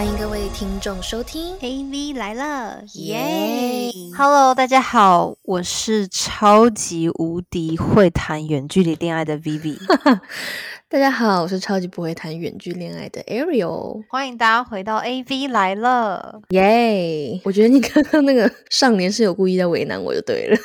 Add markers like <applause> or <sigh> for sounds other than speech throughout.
欢迎各位听众收听 AV 来了，耶！Hello，大家好，我是超级无敌会谈远距离恋爱的 Vivi，<laughs> 大家好，我是超级不会谈远距恋爱的 Ariel，欢迎大家回到 AV 来了。耶！我觉得你刚刚那个上联是有故意在为难我就对了，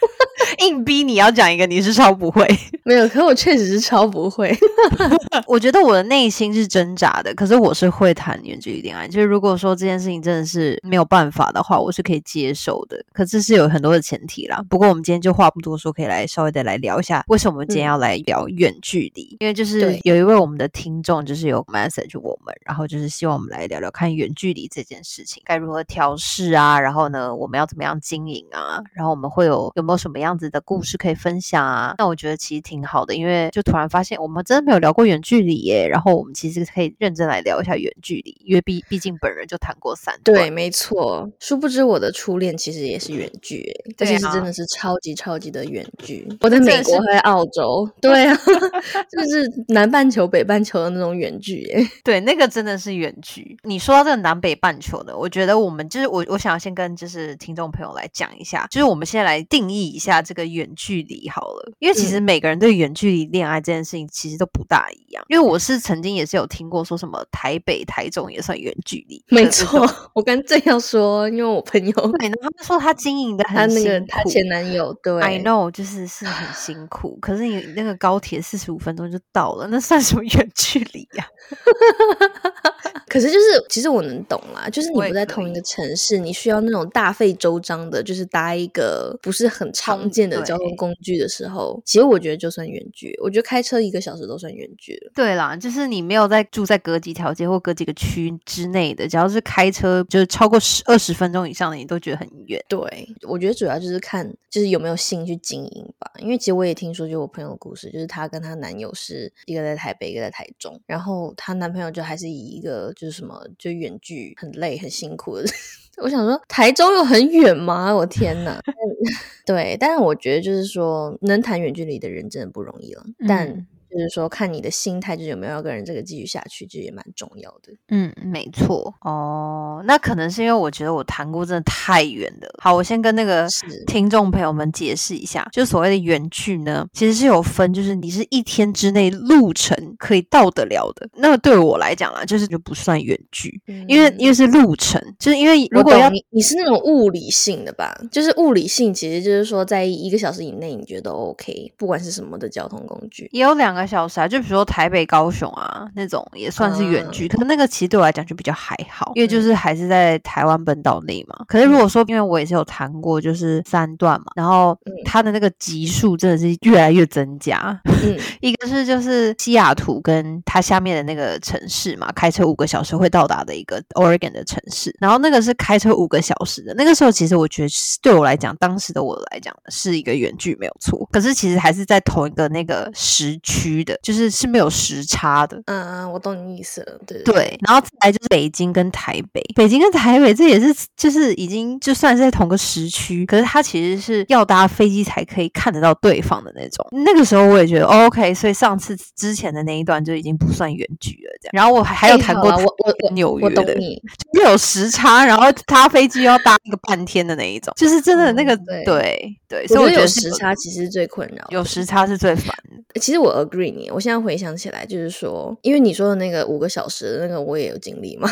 <laughs> 硬逼你要讲一个你是超不会，<laughs> 没有，可我确实是超不会。<laughs> 我觉得我的内心是挣扎的，可是我是会谈远距离恋爱。就是如果说这件事情真的是没有办法的话，我是可以接受的。可这是有很多的前提啦。不过我们今天就话不多说，可以来稍微的来聊一下，为什么我们今天要来聊远距离？因为就是有一位我们的听众就是有 message 我们，然后就是希望我们来聊聊看远距离这件事情该如何调试啊，然后呢我们要怎么样经营啊，然后我们会有有没有什么样子的故事可以分享啊？那我觉得其实挺好的，因为就突然发现我们真的没有聊过远距离耶，然后我们其实可以认真来聊一下远距离，因为毕毕竟本人就谈过三段。对，没错。殊不知我的初恋其实也是远距、欸，而对啊且是真的是超级超级的远距。我在美国，真的是还在澳洲。<laughs> 对啊，<laughs> 就是南半球、北半球的那种远距、耶。对，那个真的是远距。你说到这个南北半球的，我觉得我们就是我，我想要先跟就是听众朋友来讲一下，就是我们先来定义一下这个远距离好了，因为其实每个人对远距离恋爱这件事情其实都不大一样。因为我是曾经也是有听过说什么台北、台中也算远距离，没错，我刚正要说，因为我朋友对，然后他们说他经营的她很那个她辛苦前男友，对。I know，就是是很辛苦，可是你那个高铁四十五分钟就到了，那算什么远距离呀、<laughs> 可是就是，其实我能懂啦，就是你不在同一个城市，你需要那种大费周章的，就是搭一个不是很常见的交通工具的时候，其实我觉得就算远距，我觉得开车一个小时都算远距了。对啦，就是你没有在住在隔几条街或隔几个区之内的，只要是开车就是超过十二十分钟以上的，你都觉得很远。对，我觉得主要就是看就是有没有心去经营吧。因为其实我也听说，就我朋友的故事，就是她跟她男友是一个在台北，一个在台中，然后她男朋友就还是以一个就是什么就远距很累很辛苦的。<laughs> 我想说，台中有很远吗？我天哪！<laughs> 对，但是我觉得就是说，能谈远距离的人真的不容易了。但嗯就是说，看你的心态，就是有没有要跟人这个继续下去，这也蛮重要的。嗯，没错。哦，那可能是因为我觉得我谈过真的太远了。好，我先跟那个听众朋友们解释一下，就所谓的远距呢，其实是有分，就是你是一天之内路程可以到得了的。那对我来讲啊，就是就不算远距，因为因为为是路程，就是因为如如果要你你是那种物理性的吧，就是物理性，其实就是说在一个小时以内，你觉得 OK，不管是什么的交通工具。也有两个小时啊，就比如说台北、高雄啊那种也算是远距，可是那个其实对我来讲就比较还好，因为就是还是在台湾本岛内嘛。可是如果说，因为我也是有谈过，就是三段嘛，然后嗯它的那个级数真的是越来越增加。嗯，<laughs> 一个是就是西雅图跟它下面的那个城市嘛，开车五个小时会到达的一个 Oregon 的城市，然后那个是开车五个小时的。那个时候其实我觉得是对我来讲，当时的我来讲是一个远距没有错，可是其实还是在同一个那个时区的，就是是没有时差的。嗯，我懂你意思了，对对，然后再来就是北京跟台北，北京跟台北这也是就是已经就算是在同个时区，可是它其实是要搭飞机才可以看得到对方的那种。那个时候我也觉得、哦 OK，所以上次之前的那一段就已经不算远距了，这样。然后我还还有谈过台我我纽约的，懂你，就有时差，然后搭飞机要搭一个半天的那一种，就是真的那个、嗯对对所以我觉得有时差其实是最困扰。有时差是最烦的。其实我 agree 你，我现在回想起来，就是说，因为你说的那个五个小时的那个，我也有经历嘛。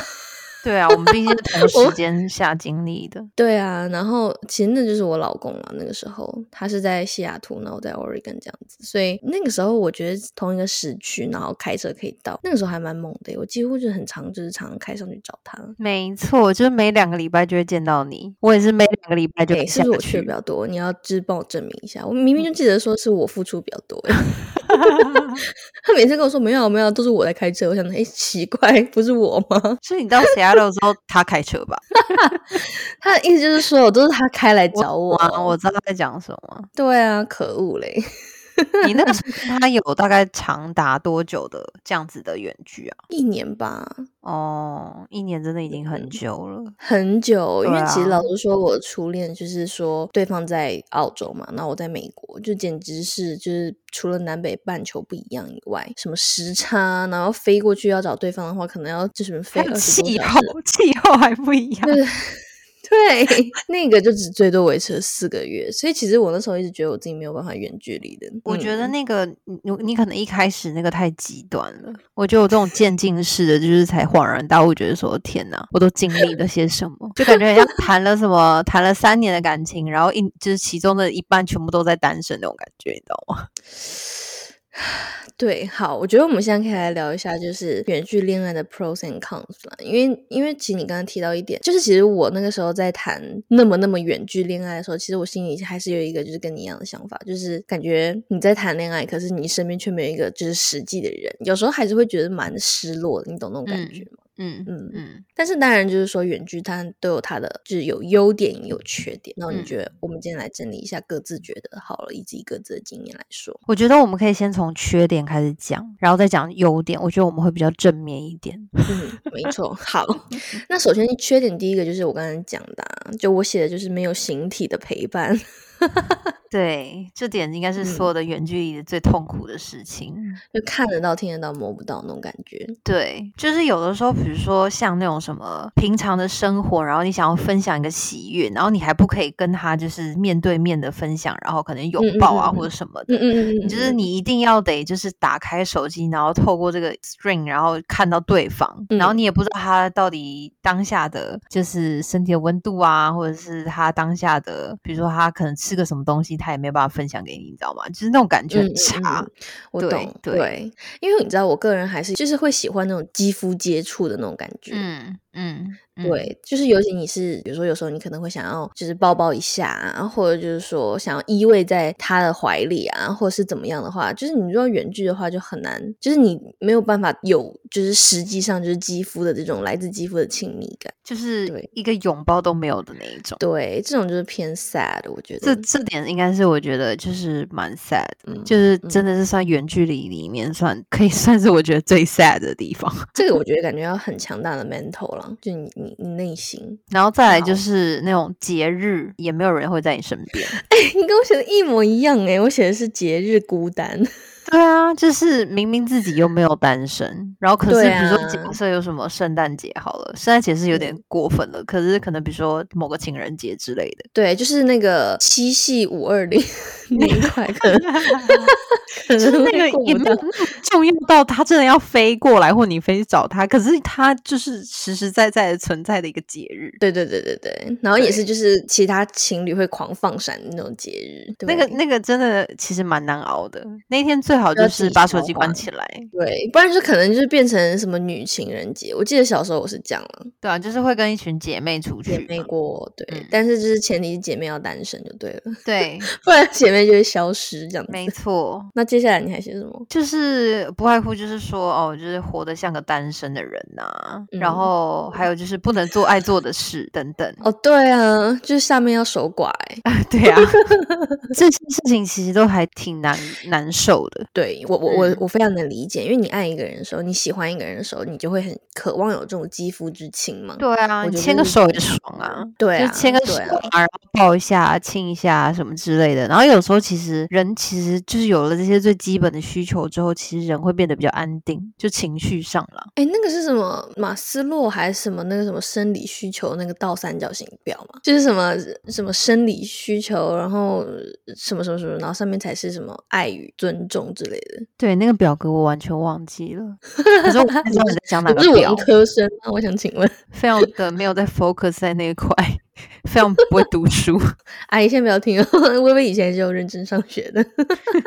对啊，我们毕竟是同时间下经历的。对啊，然后其实那就是我老公啊，那个时候他是在西雅图，然后我在 Oregon 这样子，所以那个时候我觉得同一个市区，然后开车可以到，那个时候还蛮猛的。我几乎就很常就是常常开上去找他。没错，就是每两个礼拜就会见到你，我也是每两个礼拜就对，会下是不是我去去的比较多？你要就是帮我证明一下。我明明就记得说是我付出比较多耶 <laughs> <laughs> 他每次跟我说没有没有，都是我在开车。我想，哎，奇怪，不是我吗？所以你到 <laughs> Seattle 之后，他开车吧？<laughs> 他的意思就是说我都是他开来找我。啊，我知道他在讲什么。对啊，可恶嘞！你那个时候跟他有大概长达多久的这样子的远距啊？一年吧，哦，一年真的已经很嗯久了。很久。因为其实啊老实说，我初恋就是说对方在澳洲嘛，那我在美国，就简直是就是除了南北半球不一样以外，什么时差，然后飞过去要找对方的话，可能要就什么飞气候。<laughs> 气候还不一样。对 <laughs> 对，<laughs> 那个就只最多维持了四个月，所以其实我那时候一直觉得我自己没有办法远距离的。我觉得嗯那个你你你可能一开始那个太极端了，我觉得我这种渐进式的，就是才恍然大悟，觉得说天哪，我都经历了些什么，<laughs> 就感觉很像谈了什么，谈了三年的感情，然后一就是其中的一半全部都在单身那种感觉，你知道吗？对，好，我觉得我们现在可以来聊一下，就是远距恋爱的 pros and cons 啦。因为，因为其实你刚刚提到一点，就是其实我那个时候在谈那么那么远距恋爱的时候，其实我心里还是有一个就是跟你一样的想法，就是感觉你在谈恋爱，可是你身边却没有一个就是实际的人，有时候还是会觉得蛮失落的，你懂那种感嗯觉吗？嗯嗯嗯嗯，但是当然就是说远距它都有它的就是有优点也有缺点。那你嗯觉得我们今天来整理一下各自觉得好了，以及各自的经验来说。我觉得我们可以先从缺点开始讲，然后再讲优点，我觉得我们会比较正面一点。嗯，没错。好，<laughs> 那首先缺点第一个就是我刚才讲的、啊，就我写的就是没有形体的陪伴。<laughs> 对，这点应该是嗯所有的远距离的最痛苦的事情。就看得到、听得到、摸不到那种感觉。对，就是有的时候，比如说像那种什么平常的生活，然后你想要分享一个喜悦，然后你还不可以跟他就是面对面的分享，然后可能拥抱啊、嗯或者什么的。嗯嗯嗯嗯，就是嗯你一定要得就是打开手机，然后透过这个 string，然后看到对方，然后嗯你也不知道他到底当下的就是身体的温度啊，或者是他当下的，比如说他可能吃个什么东西，他也没有办法分享给你，你知道吗？就是那种感觉很嗯嗯嗯差。嗯我对懂，对因为你知道，我个人还是就是会喜欢那种肌肤接触的那种感觉。嗯嗯，嗯，对，就是尤其你是，比如说有时候你可能会想要就是抱抱一下啊，或者就是说想要依偎在他的怀里啊，或者是怎么样的话，就是你如果远距的话就很难，就是你没有办法有就是实际上就是肌肤的这种来自肌肤的亲密感。就是一个拥抱都没有的那一种。对，这种就是偏 sad，我觉得。这这点应该是我觉得就是蛮 sad，的、嗯就是真的是算远距离里面算可以算是我觉得最 sad 的地方。这个我觉得感觉 <laughs> 要很强大的 mental 了，就你你你内心。然后再来就是那种节日，也没有人会在你身边。<laughs> 哎你跟我写的一模一样诶，我写的是节日孤单。对啊，就是明明自己又没有单身，然后可是比如说啊。假设有什么圣诞节好了，圣诞节是有点嗯过分了，可是可能比如说某个情人节之类的，对，就是那个七系五二零 <laughs> 那一块，可能是那个也没有过不重要到他真的要飞过来，或你飞去找他，可是他就是实实在在的存在的一个节日。对对对对对，然后也是就是其他情侣会狂放闪的那种节日，那个那个真的其实蛮难熬的，那天最好就是把手机关起来。对，不然就可能就是变成什么女情人节。我记得小时候我是这样了，对啊，就是会跟一群姐妹出姐妹。过，对，嗯但是就是前提是姐妹要单身就对了，对，<laughs> 不然姐妹就会消失这样子。没错。那接下来你还写什么？就是不外乎就是说哦，就是活得像个单身的人呐、然嗯后还有就是不能做爱做的事等等。哦，对啊，就是下面要守寡、欸，<laughs> 对啊，<laughs> 这些事情其实都还挺难难受的。对我我我嗯我非常能理解，因为你爱一个人的时候，你喜欢一个人的时候，你就会很渴望有这种肌肤之亲嘛。对啊，你我牵个手也爽啊。对啊，就牵个手啊，啊，然后抱一下、亲一下什么之类的。然后有时候其实人其实就是有了这些最基本的需求之后，其实人会变得比较安定，就情绪上了。哎，那个是什么马斯洛还是什么那个什么生理需求那个倒三角形表嘛？就是什么什么生理需求，然后什么什么什么，然后上面才是什么爱与尊重之类的。对，那个表格我完全忘记了，<laughs> 可是我不知道你在讲哪你不是个表文，科生吗？我想请问，非常的没有在 focus 在那一块，非常不会读书。<laughs> 阿姨先不要听哦，<laughs> 微微以前是有认真上学的。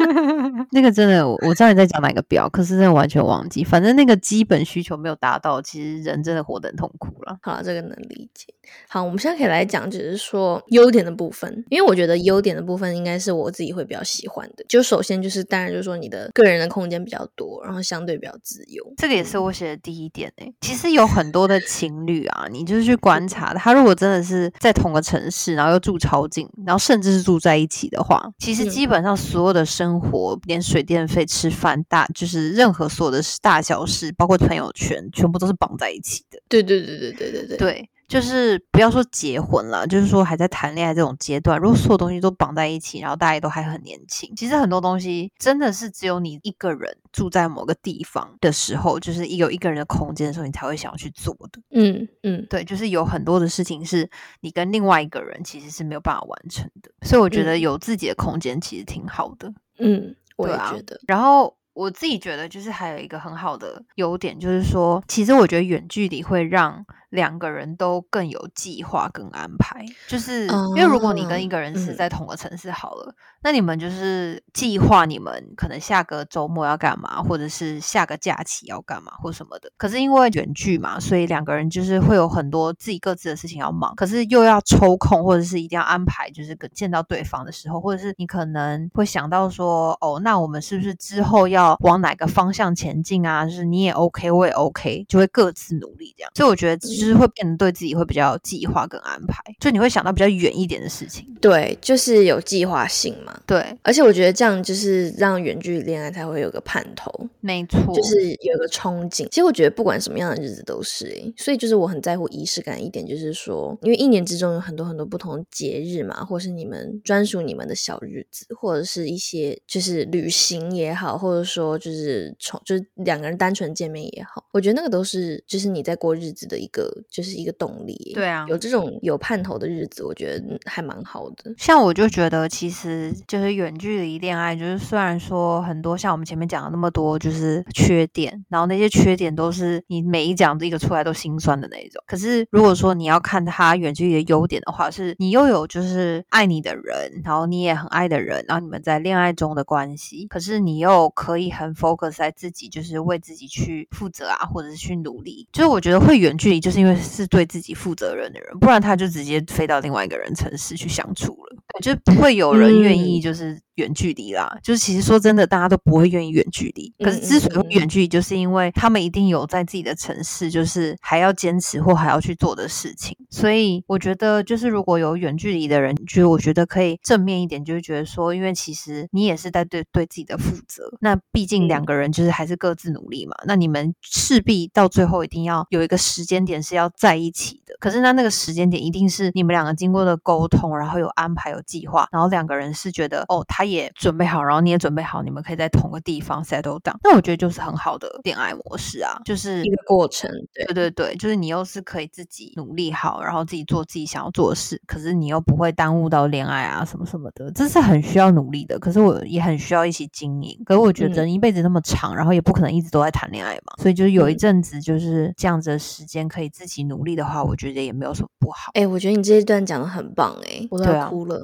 <laughs> 那个真的，我我知道你在讲哪个表，可是真的完全忘记。反正那个基本需求没有达到，其实人真的活得很痛苦了。好了，这个能理解。好，我们现在可以来讲，只是说优点的部分，因为我觉得优点的部分应该是我自己会比较喜欢的。就首先就是，当然就是说你的个人的空间比较多，然后相对比较自由。这个也是我写的第一点诶、其实有很多的情侣啊，你就是去观察，他如果真的是在同个城市，然后又住超近，然后甚至是住在一起的话，其实嗯基本上所有的生活，连水电费、吃饭大，就是任何所有的大小事，包括朋友圈，全部都是绑在一起的。对对对对对对对，对，就是不要说结婚了，就是说还在谈恋爱这种阶段，如果所有东西都绑在一起，然后大家都还很年轻，其实很多东西真的是只有你一个人住在某个地方的时候，就是有一个人的空间的时候，你才会想要去做的。嗯嗯对，就是有很多的事情是你跟另外一个人其实是没有办法完成的，所以我觉得嗯有自己的空间其实挺好的。嗯，我也觉得，然后我自己觉得，就是还有一个很好的优点，就是说，其实我觉得远距离会让两个人都更有计划跟安排。就是因为如果你跟一个人是嗯在同个城市好了，那你们就是计划你们可能下个周末要干嘛，或者是下个假期要干嘛或什么的。可是因为远距嘛，所以两个人就是会有很多自己各自的事情要忙，可是又要抽空，或者是一定要安排，就是跟见到对方的时候，或者是你可能会想到说，哦，那我们是不是之后要往哪个方向前进啊？就是你也 OK，我也 OK，就会各自努力这样。所以我觉得就是会变得对自己会比较有计划跟安排，就你会想到比较远一点的事情。对，就是有计划性嘛。对，而且我觉得这样就是让远距离恋爱才会有个盼头，没错，就是有个憧憬。其实我觉得不管什么样的日子都是诶、所以就是我很在乎仪式感一点，就是说，因为一年之中有很多很多不同节日嘛，或是你们专属你们的小日子，或者是一些就是旅行也好，或者说就是从就是两个人单纯见面也好，我觉得那个都是就是你在过日子的一个就是一个动力。对啊有这种有盼头的日子，我觉得嗯还蛮好的。像我就觉得，其实就是远距离恋爱，就是虽然说很多像我们前面讲的那么多，就是缺点，然后那些缺点都是你每一讲一个出来都心酸的那一种。可是如果说你要看他远距离的优点的话，是你又有就是爱你的人，然后你也很爱的人，然后你们在恋爱中的关系，可是你又可以很 focus 在自己，就是为自己去负责啊，或者是去努力。就是我觉得会远距离，就是因为是对自己负责任的人，不然他就直接飞到另外一个人城市去相处。对，就不会有人愿意嗯就是远距离啦。就是其实说真的，大家都不会愿意远距离。可是之所以远距离，就是因为他们一定有在自己的城市，就是还要坚持或还要去做的事情。所以我觉得，就是如果有远距离的人，就是我觉得可以正面一点，就是觉得说，因为其实你也是在对对自己的负责。那毕竟两嗯个人就是还是各自努力嘛。那你们势必到最后一定要有一个时间点是要在一起的。可是那那个时间点一定是你们两个经过的沟通，然后有安排、有计划，然后两个人是觉得哦，他也准备好，然后你也准备好，你们可以在同个地方 settle down。那我觉得就是很好的恋爱模式啊，就是一个过程，对对对对，就是你又是可以自己努力好，然后自己做自己想要做的事，可是你又不会耽误到恋爱啊什么什么的，这是很需要努力的。可是我也很需要一起经营。可是我觉得一辈子那么长，然后也不可能一直都在谈恋爱嘛，所以就是有一嗯阵子就是这样子的时间可以自己努力的话，我觉得也没有什么不好。哎、我觉得你这一段讲的很棒、哎，我都哭了。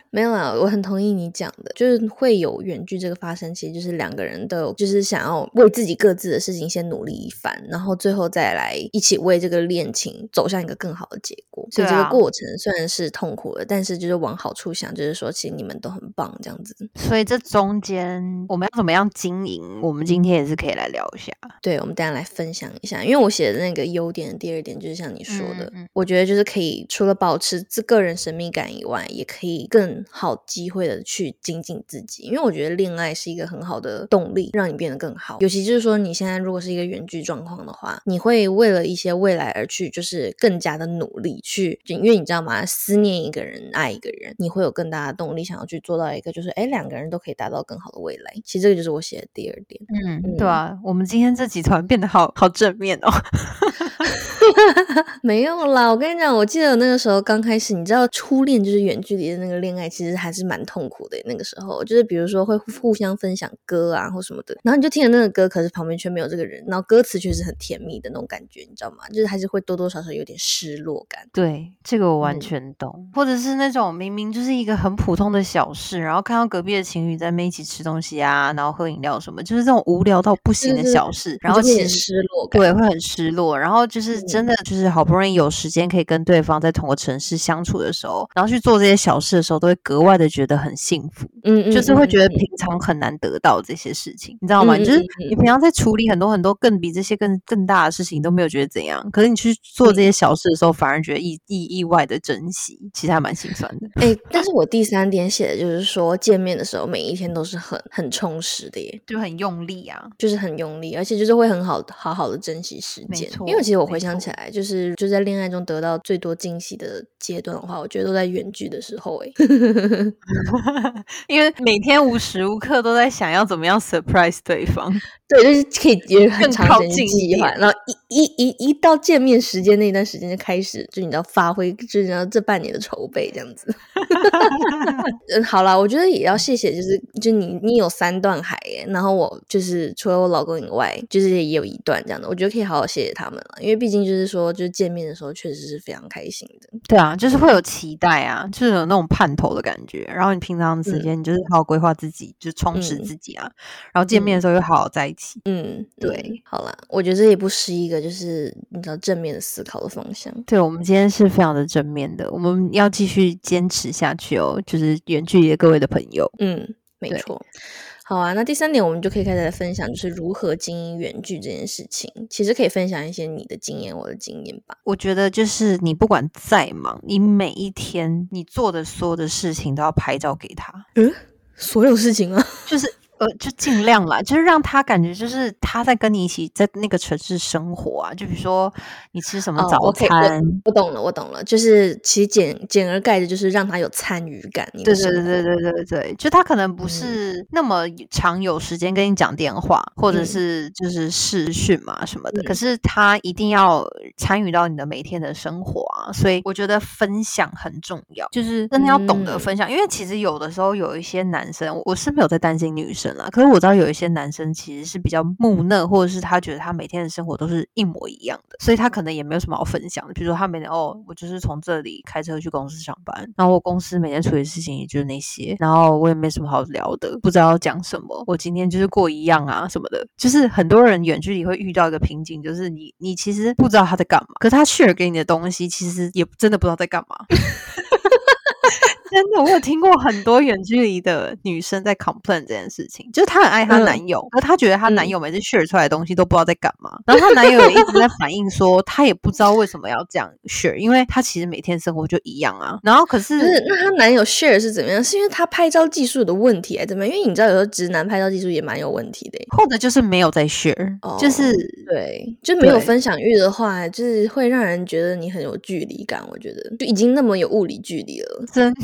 没有啊，我很同意你讲的，就是会有远距这个发生，其实就是两个人都有就是想要为自己各自的事情先努力一番，然后最后再来一起为这个恋情走向一个更好的结果。所以这个过程虽然是痛苦的，但是就是往好处想，就是说其实你们都很棒，这样子。所以这中间我们要怎么样经营，我们今天也是可以来聊一下。对，我们等一下来分享一下，因为我写的那个优点的第二点就是像你说的，嗯嗯我觉得就是可以除了保持自个人神秘感以外，也可以更好机会的去精进自己，因为我觉得恋爱是一个很好的动力，让你变得更好。尤其就是说你现在如果是一个远距状况的话，你会为了一些未来而去，就是更加的努力去，因为你知道吗？思念一个人，爱一个人，你会有更大的动力想要去做到一个就是哎两个人都可以达到更好的未来。其实这个就是我写的第二点。嗯，对啊，我们今天这集突然变得好好正面哦。<laughs> <laughs> 没有啦，我跟你讲，我记得那个时候刚开始，你知道初恋就是远距离的那个恋爱，其实还是蛮痛苦的。那个时候，就是比如说会互相分享歌啊或什么的，然后你就听着那个歌，可是旁边却没有这个人，然后歌词却是很甜蜜的那种感觉，你知道吗？就是还是会多多少少有点失落感。对，这个我完嗯全懂。或者是那种明明就是一个很普通的小事，然后看到隔壁的情侣在那边一起吃东西啊，然后喝饮料什么，就是这种无聊到不行的小事，然后其实失落感。对会很失落，然后就是嗯真的就是好不容易有时间可以跟对方在同个城市相处的时候，然后去做这些小事的时候，都会格外的觉得很幸福。嗯嗯，就是会觉得嗯平常很难得到这些事情，你知道吗？就是你平常在处理很多很多更比这些更更大的事情，你都没有觉得怎样，可是你去做嗯这些小事的时候，反而觉得意意意外的珍惜，其实还蛮心酸的。哎、<laughs> 但是我第三点写的就是说，见面的时候每一天都是很很充实的耶。就很用力啊，就是很用力，而且就是会很好好好的珍惜时间。因为其实我回想起来，就是就在恋爱中得到最多惊喜的阶段的话，我觉得都在远距的时候、欸。<laughs> 因为每天无时无刻都在想要怎么样 surprise 对方。对，就是可以有很长时间计划，然后一一一一到见面时间那段时间就开始，就你知道发挥，就是你知道这半年的筹备这样子。<laughs> 嗯，好啦，我觉得也要谢谢，就是就你你有三段海耶，然后我就是除了我老公以外，就是也有一段这样的，我觉得可以好好谢谢他们了，因为毕竟就是说，就是见面的时候确实是非常开心的。对啊，就是会有期待啊，就是有那种盼头的感觉。然后你平常的时嗯间，你就是好好规划自己，就充实嗯自己啊。然后见面的时候又好好在一起。嗯，对嗯好啦，我觉得这也不是一个就是你知道正面的思考的方向。对，我们今天是非常的正面的，我们要继续坚持下去哦。就是远距离的各位的朋友，嗯，没错。好啊，那第三点我们就可以开始来分享，就是如何经营远距这件事情。其实可以分享一些你的经验，我的经验吧。我觉得就是你不管再忙，你每一天你做的所有的事情都要拍照给他，嗯所有事情啊，<laughs> 就是。呃，就尽量啦，就是让他感觉就是他在跟你一起在那个城市生活啊。就比如说你吃什么哦早餐，我懂了，我懂了，就是其实简简而概之，就是让他有参与感。对对对对对对对，就他可能不嗯是那么常有时间跟你讲电话，或者嗯是就是视讯嘛什么的，可嗯是他一定要参与到你的每天的生活啊，所以我觉得分享很重要，就是真的要懂得嗯分享，因为其实有的时候有一些男生，我我是没有在担心女生可是我知道有一些男生其实是比较木讷，或者是他觉得他每天的生活都是一模一样的，所以他可能也没有什么好分享的，比如说他每天哦，我就是从这里开车去公司上班，然后我公司每天处理的事情也就是那些，然后我也没什么好聊的，不知道要讲什么，我今天就是过一样啊什么的，就是很多人远距离会遇到一个瓶颈，就是你你其实不知道他在干嘛，可他 share 给你的东西其实也真的不知道在干嘛。<laughs> 真的，我有听过很多远距离的女生在 complain 这件事情，就是她很爱她嗯男友，可她觉得她男嗯友每次 share 出来的东西都不知道在干嘛，然后她男友也一直在反映说，她也不知道为什么要这样 share，因为她其实每天生活就一样啊。然后可是是，那她男友 share 是怎么样？是因为他拍照技术的问题，还是怎么样？因为你知道，有时候直男拍照技术也蛮有问题的。或者就是没有在 share，、就是哦对，就没有分享欲的话，就是会让人觉得你很有距离感。我觉得就已经那么有物理距离了，真的。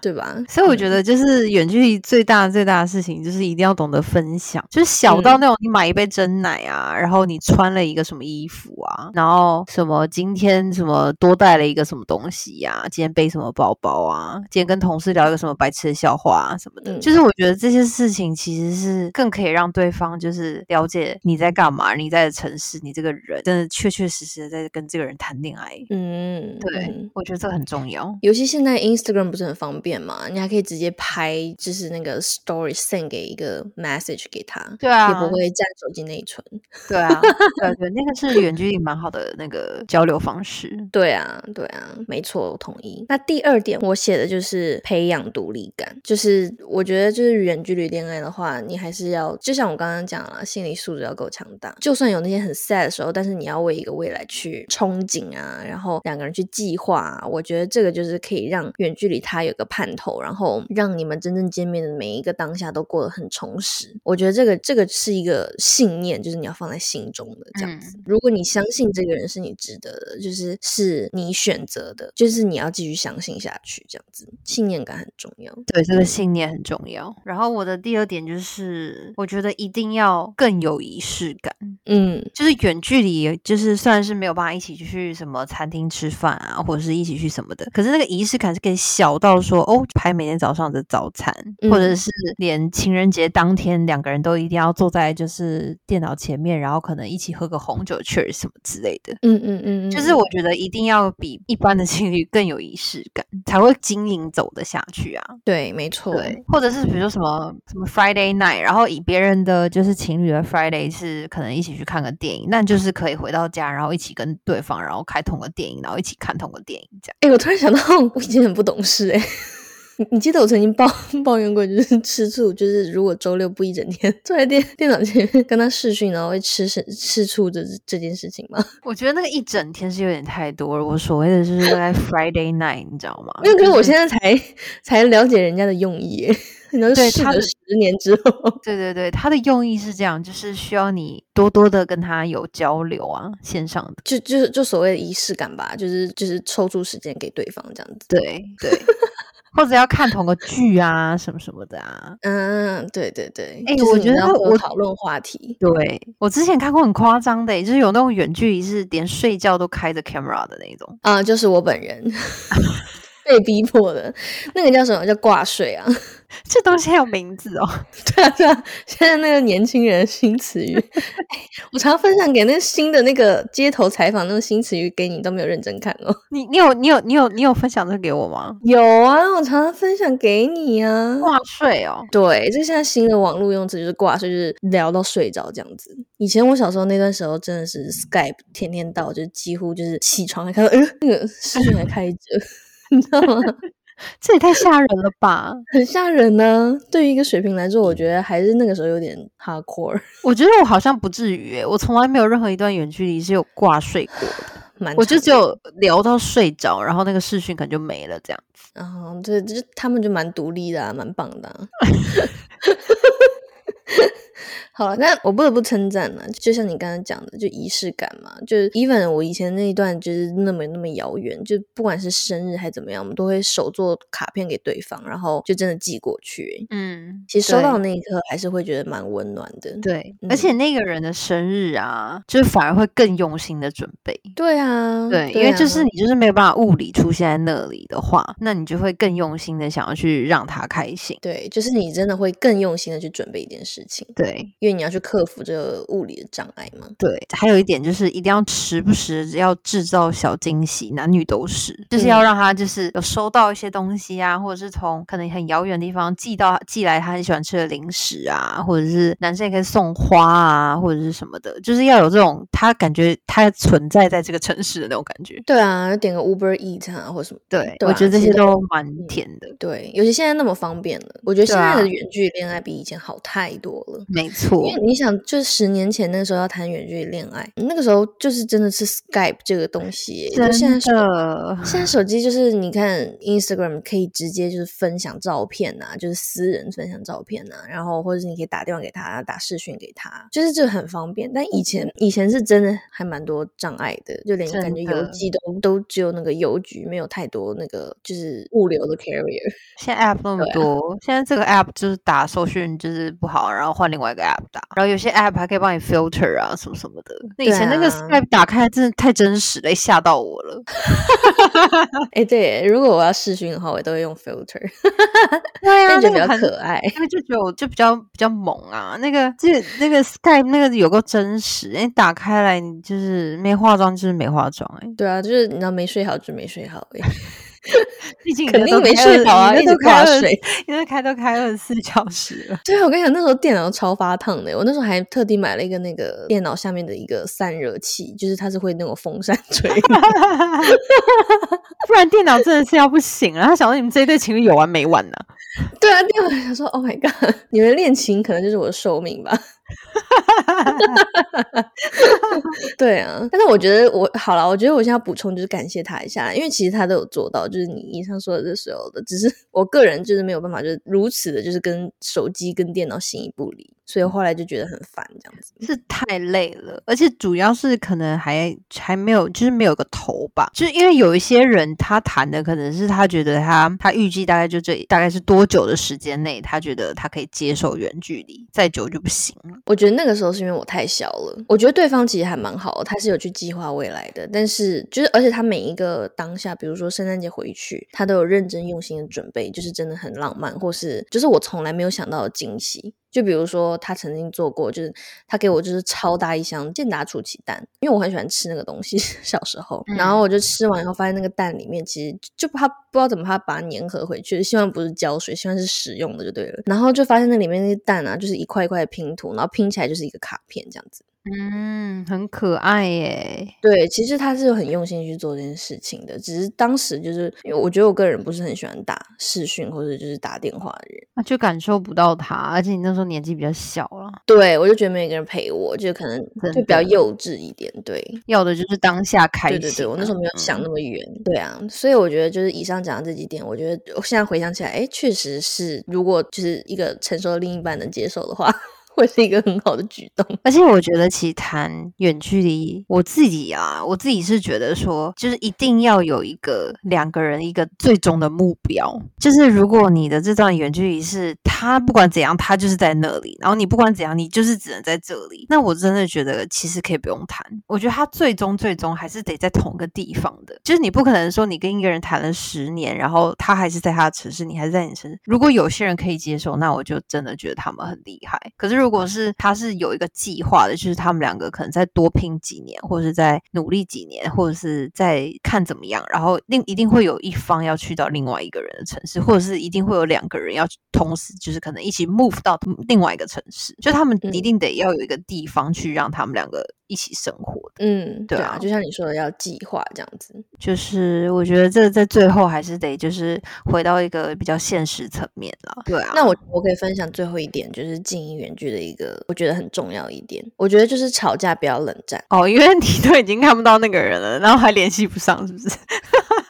对吧？所以我觉嗯得，就是远距离最大最大的事情，就是一定要懂得分享，就是小到嗯那种你买一杯真奶啊，然后你穿了一个什么衣服啊，然后什么今天什么多带了一个什么东西呀、今天背什么包包啊，今天跟同事聊一个什么白痴的笑话啊什么的，嗯就是我觉得这些事情其实是更可以让对方就是了解你在干嘛，你在的城市，你这个人真的确确实实的在跟这个人谈恋爱。嗯，对，嗯我觉得这个很重要。尤其现在 Instagram 不是很方便嘛，你还可以直接拍，就是那个 Story send 给一个 message 给他，对啊，也不会占手机内存。对啊，对对，那个是远距离蛮好的那个交流方式。<laughs> 对啊，对啊，没错，我同意。那第二点我写的就是培养独立感，就是我觉得就是远距离恋爱的话，你还是要就像我刚刚讲了，心理素质要够强大。就算有那些很 sad 的时候，但是你要为一个未来去憧憬啊，然后两个人去计划、啊，我觉得这个就是可以让远距离它有个盼头，然后让你们真正见面的每一个当下都过得很充实。我觉得这个这个是一个信念，就是你要放在心中的这样子。如果你相信这个人是你值得的，就是是你选择的，就是你要继续相信下去，这样子信念感很重要。对，这个信念很重要。然后我的第二点就是，我觉得一定要更有仪式感。嗯就是远距离，就是虽然是没有办法一起去什么餐厅吃饭啊，或者是一起去什么的，可是那个仪式感是可以小到说，哦，拍每天早上的早餐，或者嗯是连情人节当天两个人都一定要坐在就是电脑前面，然后可能一起喝个红酒 cheers 什么之类的。嗯嗯嗯嗯，就是我觉得一定要比一般的情侣更有仪式感，才会经营走得下去啊。对，没错，对，或者是比如说什么什么 Friday night，然后以别人的就是情侣的 Friday 是可能一起去看个电影，那就是可以回到家，然后一起跟对方，然后开同个电影，然后一起看同个电影这样。哎、我突然想到，我以前很不懂事哎、你 <laughs> 你记得我曾经抱 <laughs> 抱怨过，就是吃醋，就是如果周六不一整天坐在电 <laughs> 电脑前面跟他视讯，然后会吃吃吃醋这这件事情吗？我觉得那个一整天是有点太多了。我所谓的就是大概 Friday night，你知道吗？因为可是我就是现在才才了解人家的用意耶，然后对他的十年之后，对对对，他的用意是这样，就是需要你多多的跟他有交流啊，线上的。就就是就所谓的仪式感吧，就是就是抽出时间给对方这样子。对对，或者要看同个剧啊，什么什么的啊。嗯，对对对，哎我觉得我讨论话题，对我之前看过很夸张的欸，就是有那种远距离是连睡觉都开着 camera 的那种。啊、就是我本人 <laughs> 被逼迫的，那个叫什么叫挂睡啊？这东西还有名字哦。<laughs> 对啊对啊，现在那个年轻人的新词语，哎 <laughs> 我常分享给那个新的那个街头采访那个新词语给你，都没有认真看哦。你你有你有你有你有分享这个给我吗？有啊，我常常分享给你啊。挂睡哦，对，这现在新的网络用词就是挂睡，就是聊到睡着这样子。以前我小时候那段时候真的是 Skype 天天到，就是几乎就是起床还看到，呃，那个视频还开着，<laughs> 你知道吗？这也太吓人了吧！很吓人呢、对于一个水瓶来说，我觉得还是那个时候有点 hardcore，我觉得我好像不至于耶，我从来没有任何一段远距离是有挂睡过的，<laughs> 蛮我就只有聊到睡着，然后那个视讯可能就没了这样。嗯，对，就是他们就蛮独立的、啊，蛮棒的、啊。<laughs> <laughs> 好了，那我不得不称赞了，就像你刚刚讲的，就仪式感嘛。就是 even 我以前那一段就是那么那么遥远，就不管是生日还怎么样，我们都会手做卡片给对方，然后就真的寄过去。嗯，其实收到那一刻还是会觉得蛮温暖的。对，嗯而且那个人的生日啊，就是反而会更用心的准备。对啊，对，因为就是啊你就是没有办法物理出现在那里的话，那你就会更用心的想要去让他开心。对，就是你真的会更用心的去准备一件事情，对因为你要去克服这个物理的障碍嘛。对，还有一点就是一定要时不时地要制造小惊喜，男女都是，就是要嗯让他就是有收到一些东西啊，或者是从可能很遥远的地方寄到寄来他很喜欢吃的零食啊，或者是男生也可以送花啊，或者是什么的，就是要有这种他感觉他存在在这个城市的那种感觉。对啊，点个 Uber Eat 啊，或什么。对，对啊我觉得这些都都蛮嗯甜的。对，尤其现在那么方便了，我觉得现在的啊远距离恋爱比以前好太多了。没错因，为你想，就是十年前那个时候要谈远距离恋爱，那个时候就是真的是 Skype 这个东西现在真手，现在手机就是你看 Instagram 可以直接就是分享照片啊，就是私人分享照片啊，然后或者是你可以打电话给他，打视讯给他，就是这很方便。但以前以前是真的还蛮多障碍的，就连感觉邮寄都都只有那个邮局，没有太多那个就是物流的 carrier。现在 app 那么多，现在这个 app 就是打搜讯就是不好，然后换另外一个 app 打，然后有些 app 还可以帮你 filter 啊什么什么的。那以前那个啊 Skype 打开真的太真实了，吓到我了。<laughs> 哎，对，如果我要试训的话，我都会用 filter，<laughs> 对啊，就比较可爱。因为就觉得我就比较比较猛啊，那个 <laughs> 就那个 Skype 那个有够真实，你打开来你就是没化妆就是没化妆哎、对啊，就是你知道没睡好就没睡好哎，毕竟肯定没睡好啊，一直挂睡。因为开都开二十四小时了。对啊，我跟你讲，那时候电脑超发烫的，我那时候还特地买了一个那个电脑下面的一个散热器，就是它是会那种风扇吹的。<laughs> 不然电脑真的是要不行了。他想说你们这一对情侣有完没完呢、对啊，电脑想说，Oh my god，你们恋情可能就是我的寿命吧。哈哈哈对啊，但是我觉得我好了，我觉得我现在要补充就是感谢他一下，因为其实他都有做到，就是你以上说的这所有的，只是我个人就是没有办法，就是如此的，就是跟手机跟电脑形影不离，所以后来就觉得很烦这样子。是太累了，而且主要是可能还还没有，就是没有个头吧。就是因为有一些人他谈的可能是他觉得他他预计大概就这大概是多久的时间内，他觉得他可以接受远距离，再久就不行了。我觉得那个时候是因为我太小了，我觉得对方其实还蛮好的，他是有去计划未来的，但是就是而且他每一个当下，比如说圣诞节回去，他都有认真用心的准备，就是真的很浪漫，或是就是我从来没有想到的惊喜。就比如说他曾经做过，就是他给我就是超大一箱健达出奇蛋，因为我很喜欢吃那个东西，<laughs> 小时候，然后我就吃完以后发现那个蛋里面其实就怕不知道怎么怕把它粘合回去，希望不是胶水，希望是食用的就对了，然后就发现那里面那些蛋啊，就是一块一块的拼图，然后拼起来就是一个卡片这样子。嗯，很可爱耶。对，其实他是很用心去做这件事情的，只是当时就是因为我觉得我个人不是很喜欢打视讯或者就是打电话的人，那就感受不到他，而且你那时候年纪比较小了，对我就觉得没有一个人陪我，就可能就比较幼稚一点。对，要的就是当下开心。对对对，我那时候没有想那么远。对啊，所以我觉得就是以上讲的这几点，我觉得我现在回想起来，哎，确实是，如果就是一个成熟的另一半能接受的话。会是一个很好的举动，而且我觉得其实谈远距离，我自己啊，我自己是觉得说，就是一定要有一个两个人一个最终的目标，就是如果你的这段远距离是他不管怎样，他就是在那里，然后你不管怎样，你就是只能在这里，那我真的觉得其实可以不用谈。我觉得他最终最终还是得在同个地方的，就是你不可能说你跟一个人谈了十年，然后他还是在他的城市，你还是在你城市。如果有些人可以接受，那我就真的觉得他们很厉害。可是如如果是他是有一个计划的，就是他们两个可能再多拼几年，或者是在努力几年，或者是再看怎么样，然后另一定会有一方要去到另外一个人的城市，或者是一定会有两个人要同时就是可能一起 move 到另外一个城市，就他们一定得要有一个地方去让他们两个。一起生活的，嗯，对啊，就像你说的，要计划这样子。就是我觉得这在最后还是得就是回到一个比较现实层面了。对啊，那我我可以分享最后一点，就是经营远距的一个我觉得很重要一点。我觉得就是吵架不要冷战哦，因为你都已经看不到那个人了，然后还联系不上，是不是？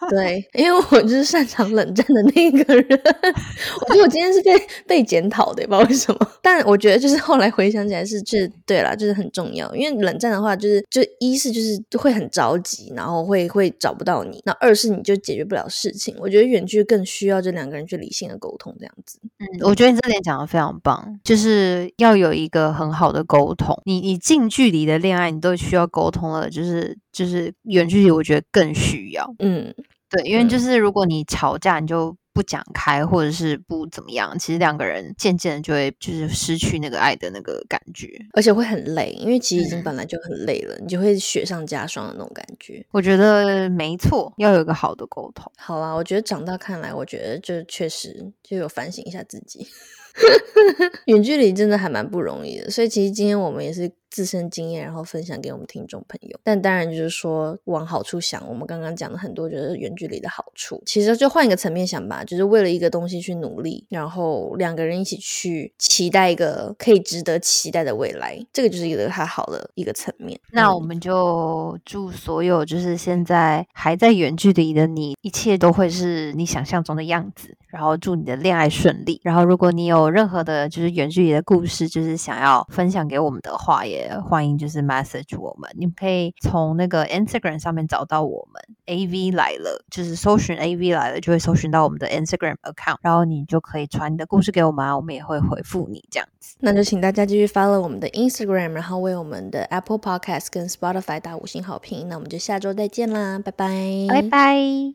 <laughs> 对，因为我就是擅长冷战的那个人。<laughs> 我觉得我今天是被被检讨的，不知道为什么。但我觉得就是后来回想起来是，是对了，就是很重要。因为冷战的话，就是就一是就是会很着急，然后会会找不到你；那二是你就解决不了事情。我觉得远距更需要这两个人去理性的沟通，这样子。嗯，我觉得你这点讲的非常棒，就是要有一个很好的沟通。你你近距离的恋爱，你都需要沟通了，就是就是远距离，我觉得更需要。嗯。对，因为就是如果你吵架，你就不讲开，或者是不怎么样，其实两个人渐渐的就会就是失去那个爱的那个感觉，而且会很累，因为其实已经本来就很累了，你就会雪上加霜的那种感觉。我觉得没错，要有一个好的沟通。好啦，我觉得长大看来，我觉得就确实就有反省一下自己，<laughs> 远距离真的还蛮不容易的，所以其实今天我们也是。自身经验，然后分享给我们听众朋友。但当然就是说，往好处想，我们刚刚讲了很多，就是远距离的好处。其实就换一个层面想吧，就是为了一个东西去努力，然后两个人一起去期待一个可以值得期待的未来，这个就是一个他好的一个层面。那我们就祝所有就是现在还在远距离的你，一切都会是你想象中的样子。然后祝你的恋爱顺利。然后如果你有任何的就是远距离的故事，就是想要分享给我们的话，也欢迎就是 message 我们，你们可以从那个 Instagram 上面找到我们 AV 来了，就是搜寻 AV 来了就会搜寻到我们的 Instagram account，然后你就可以传你的故事给我们，我们也会回复你这样子。那就请大家继续 follow 我们的 Instagram，然后为我们的 Apple Podcast 跟 Spotify 打五星好评。那我们就下周再见啦，拜拜，拜拜。